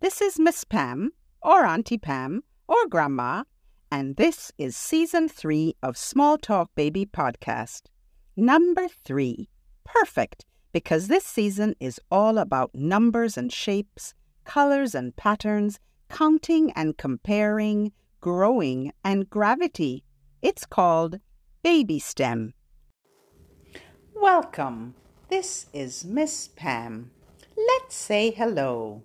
This is Miss Pam, or Auntie Pam, or Grandma, and this is season three of Small Talk Baby Podcast. Number three. Perfect, because this season is all about numbers and shapes, colors and patterns, counting and comparing, growing and gravity. It's called Baby STEM. Welcome. This is Miss Pam. Let's say hello.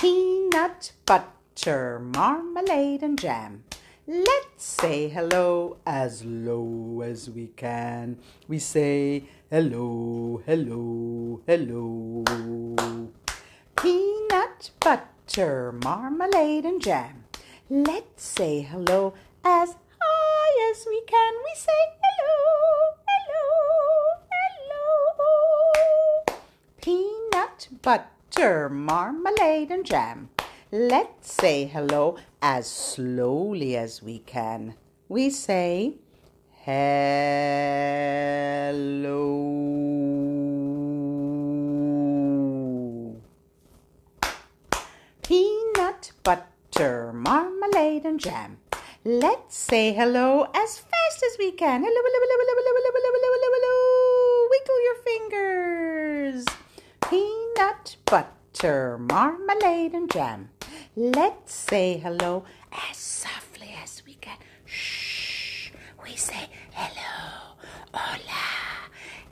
Peanut butter, marmalade, and jam. Let's say hello as low as we can. We say hello, hello, hello. Peanut butter, marmalade, and jam. Let's say hello as high as we can. We say hello, hello, hello. Peanut butter, marmalade, and jam. Let's say hello as slowly as we can. We say hello. Peanut butter, marmalade, and jam. Let's say hello as fast as we can. Hello, hello, hello, hello, hello, hello, hello. Wiggle your fingers. Peanut butter, marmalade, and jam. Let's say hello as softly as we can. Shh. We say hello, hola,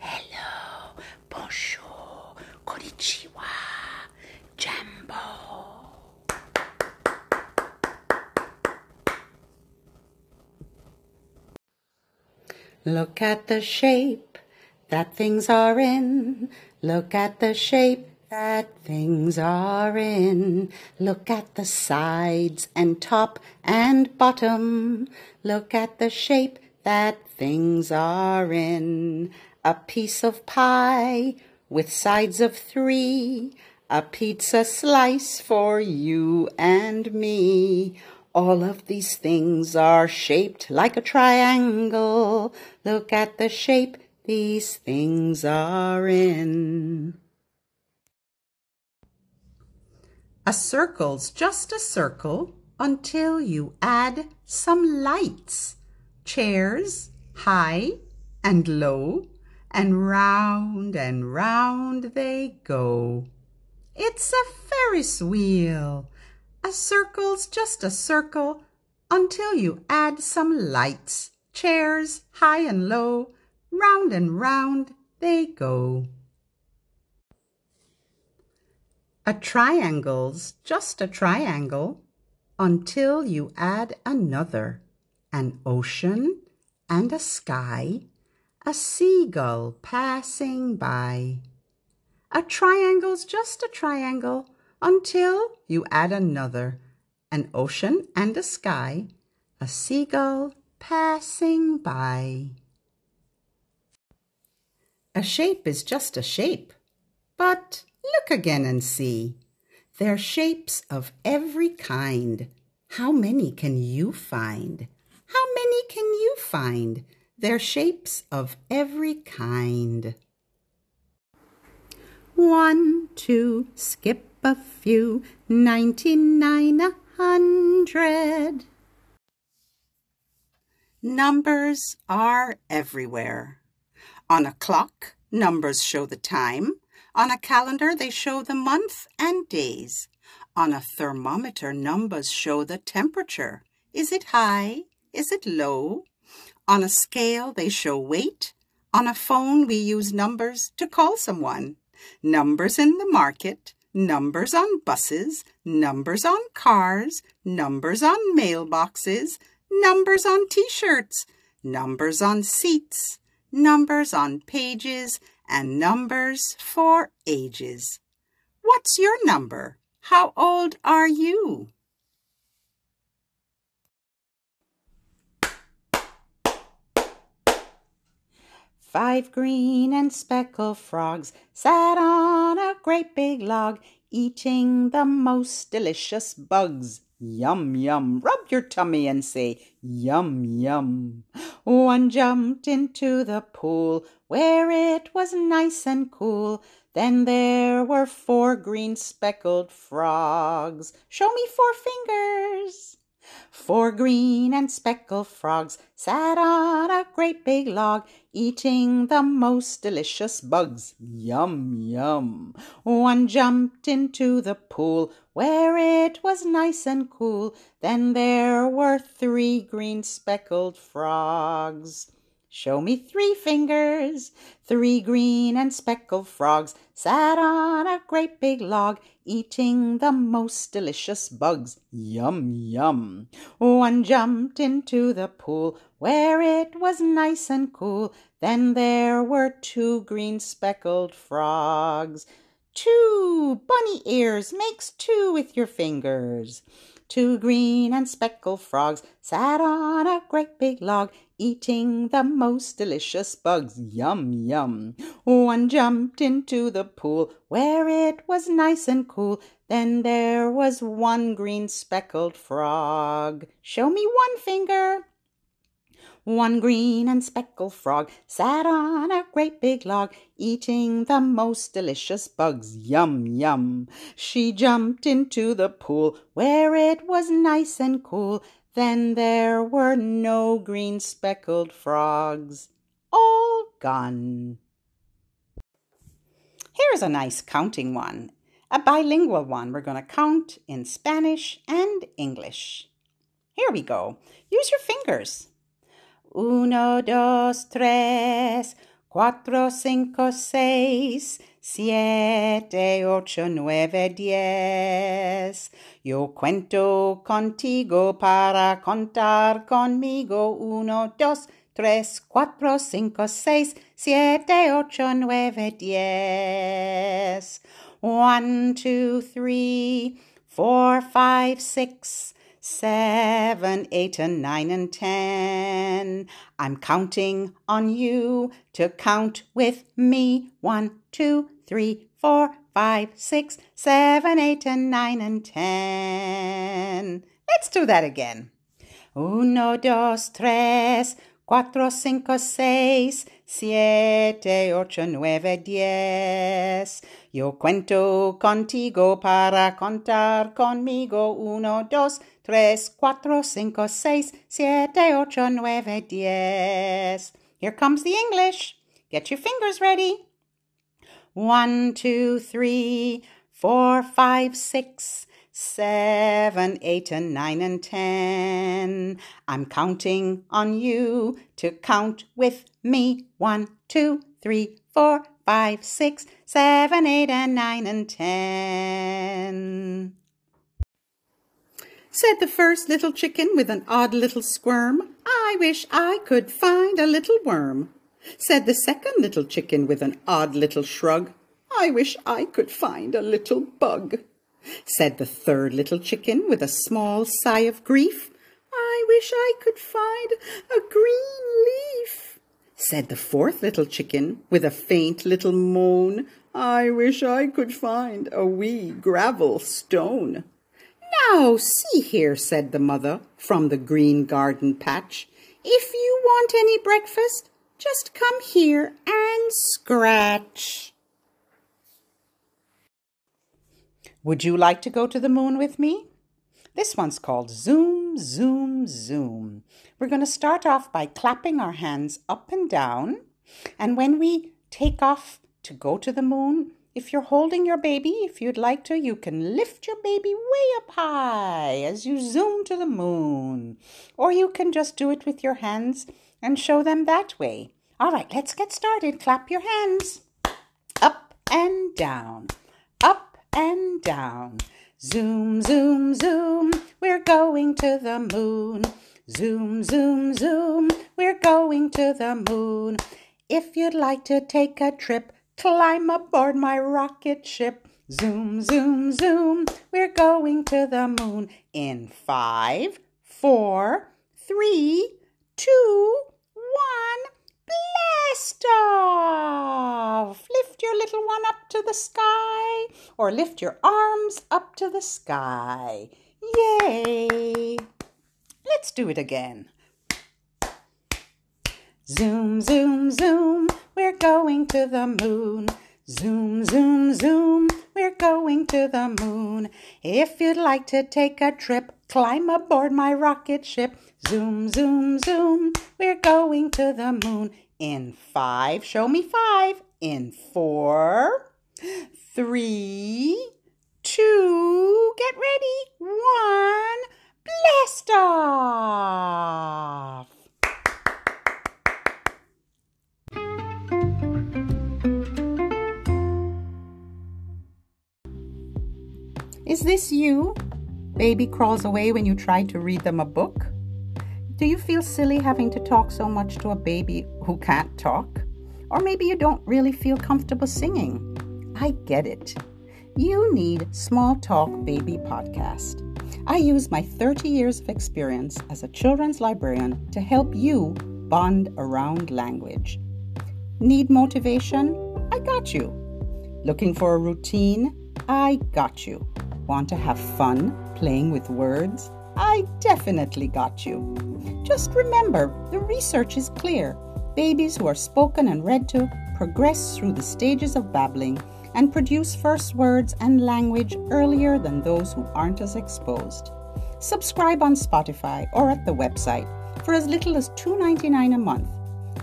hello, bonjour, konnichiwa, jambo. Look at the shape that things are in. Look at the shape that things are in. Look at the sides and top and bottom. Look at the shape that things are in. A piece of pie with sides of three. A pizza slice for you and me. All of these things are shaped like a triangle. Look at the shape these things are in. A circle's just a circle until you add some lights. Chairs, high and low, and round and round they go. It's a Ferris wheel. A circle's just a circle until you add some lights. Chairs, high and low, round and round they go. A triangle's just a triangle until you add another an ocean and a sky, a seagull passing by. A triangle's just a triangle until you add another an ocean and a sky, a seagull passing by. A shape is just a shape, but look again and see. They're shapes of every kind. How many can you find? How many can you find? They're shapes of every kind. One, two, skip a few, ninety-nine, a hundred. Numbers are everywhere. On a clock, numbers show the time. On a calendar, they show the month and days. On a thermometer, numbers show the temperature. Is it high? Is it low? On a scale, they show weight. On a phone, we use numbers to call someone. Numbers in the market, numbers on buses, numbers on cars, numbers on mailboxes, numbers on t-shirts, numbers on seats, numbers on pages, and numbers for ages. What's your number? How old are you? Five green and speckled frogs sat on a great big log, eating the most delicious bugs Yum, yum. Rub your tummy and say, Yum, yum. One jumped into the pool where it was nice and cool. Then there were four green speckled frogs. Show me four fingers. Four green and speckled frogs sat on a great big log, eating the most delicious bugs. Yum, yum. One jumped into the pool where it was nice and cool. Then there were three green speckled frogs. Show me three fingers. Three green and speckled frogs sat on a great big log, eating the most delicious bugs. Yum, yum. One jumped into the pool where it was nice and cool. Then there were two green speckled frogs. Two bunny ears makes two with your fingers. Two green and speckled frogs sat on a great big log, eating the most delicious bugs. Yum, yum. One jumped into the pool where it was nice and cool. Then there was one green speckled frog. Show me one finger. One green and speckled frog sat on a great big log, eating the most delicious bugs. Yum, yum. She jumped into the pool where it was nice and cool. Then there were no green speckled frogs. All gone. Here's a nice counting one, a bilingual one. We're going to count in Spanish and English. Here we go. Use your fingers. Uno, dos, tres, cuatro, cinco, seis, siete, ocho, nueve, diez. Yo cuento contigo para contar conmigo. Uno, dos, tres, cuatro, cinco, seis, siete, ocho, nueve, diez. One, two, three, four, five, six seven, eight, and nine, and ten. I'm counting on you to count with me. One, two, three, four, five, six, seven, eight, and nine, and ten. Let's do that again. Uno, dos, tres, cuatro, cinco, seis, siete, ocho, nueve, diez. Yo cuento contigo para contar conmigo. Uno, dos, tres, cuatro, cinco, seis, siete, ocho, nueve, diez. Here comes the English. Get your fingers ready. One, two, three, four, five, six, seven, eight, and nine, and ten. I'm counting on you to count with me. One, two, three, four, five, six, seven, eight, and nine, and ten. Said the first little chicken with an odd little squirm, I wish I could find a little worm. Said the second little chicken with an odd little shrug, I wish I could find a little bug. Said the third little chicken with a small sigh of grief, I wish I could find a green leaf said the fourth little chicken with a faint little moan. I wish I could find a wee gravel stone. Now, see here, said the mother from the green garden patch. If you want any breakfast, just come here and scratch. Would you like to go to the moon with me? This one's called Zoom, Zoom, Zoom. We're going to start off by clapping our hands up and down. And when we take off to go to the moon, if you're holding your baby, if you'd like to, you can lift your baby way up high as you zoom to the moon. Or you can just do it with your hands and show them that way. All right, let's get started. Clap your hands. Up and down, up and down. Zoom, zoom, zoom, we're going to the moon. Zoom, zoom, zoom, we're going to the moon. If you'd like to take a trip, climb aboard my rocket ship. Zoom, zoom, zoom, we're going to the moon in five, four, three, two, one. Blast off! Lift your little one up to the sky or lift your arms up to the sky. Yay! Let's do it again. Zoom, zoom, zoom, we're going to the moon. Zoom, zoom, zoom, we're going to the moon. If you'd like to take a trip, climb aboard my rocket ship. Zoom, zoom, zoom, we're going to the moon. In five, show me five. In four, three, two, get ready, one, blast off. Is this you? Baby crawls away when you try to read them a book? Do you feel silly having to talk so much to a baby who can't talk? Or maybe you don't really feel comfortable singing. I get it. You need Small Talk Baby Podcast. I use my 30 years of experience as a children's librarian to help you bond around language. Need motivation? I got you. Looking for a routine? I got you. Want to have fun playing with words? I definitely got you. Just remember the research is clear. Babies who are spoken and read to progress through the stages of babbling and produce first words and language earlier than those who aren't as exposed. Subscribe on Spotify or at the website for as little as $2.99 a month.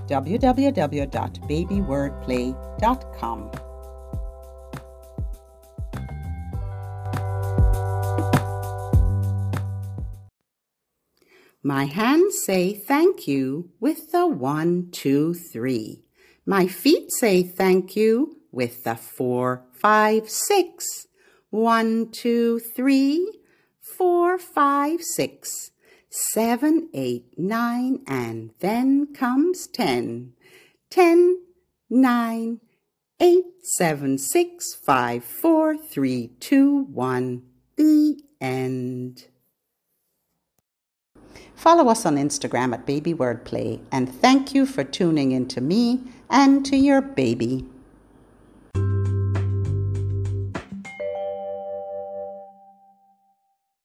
www.babywordplay.com. My hands say thank you with the one, two, three. My feet say thank you with the four, five, six. One, two, three, four, five, six, seven, eight, nine, and then comes ten. Ten, nine, eight, seven, six, five, four, three, two, one. The end. Follow us on Instagram at Baby Wordplay and thank you for tuning in to me and to your baby.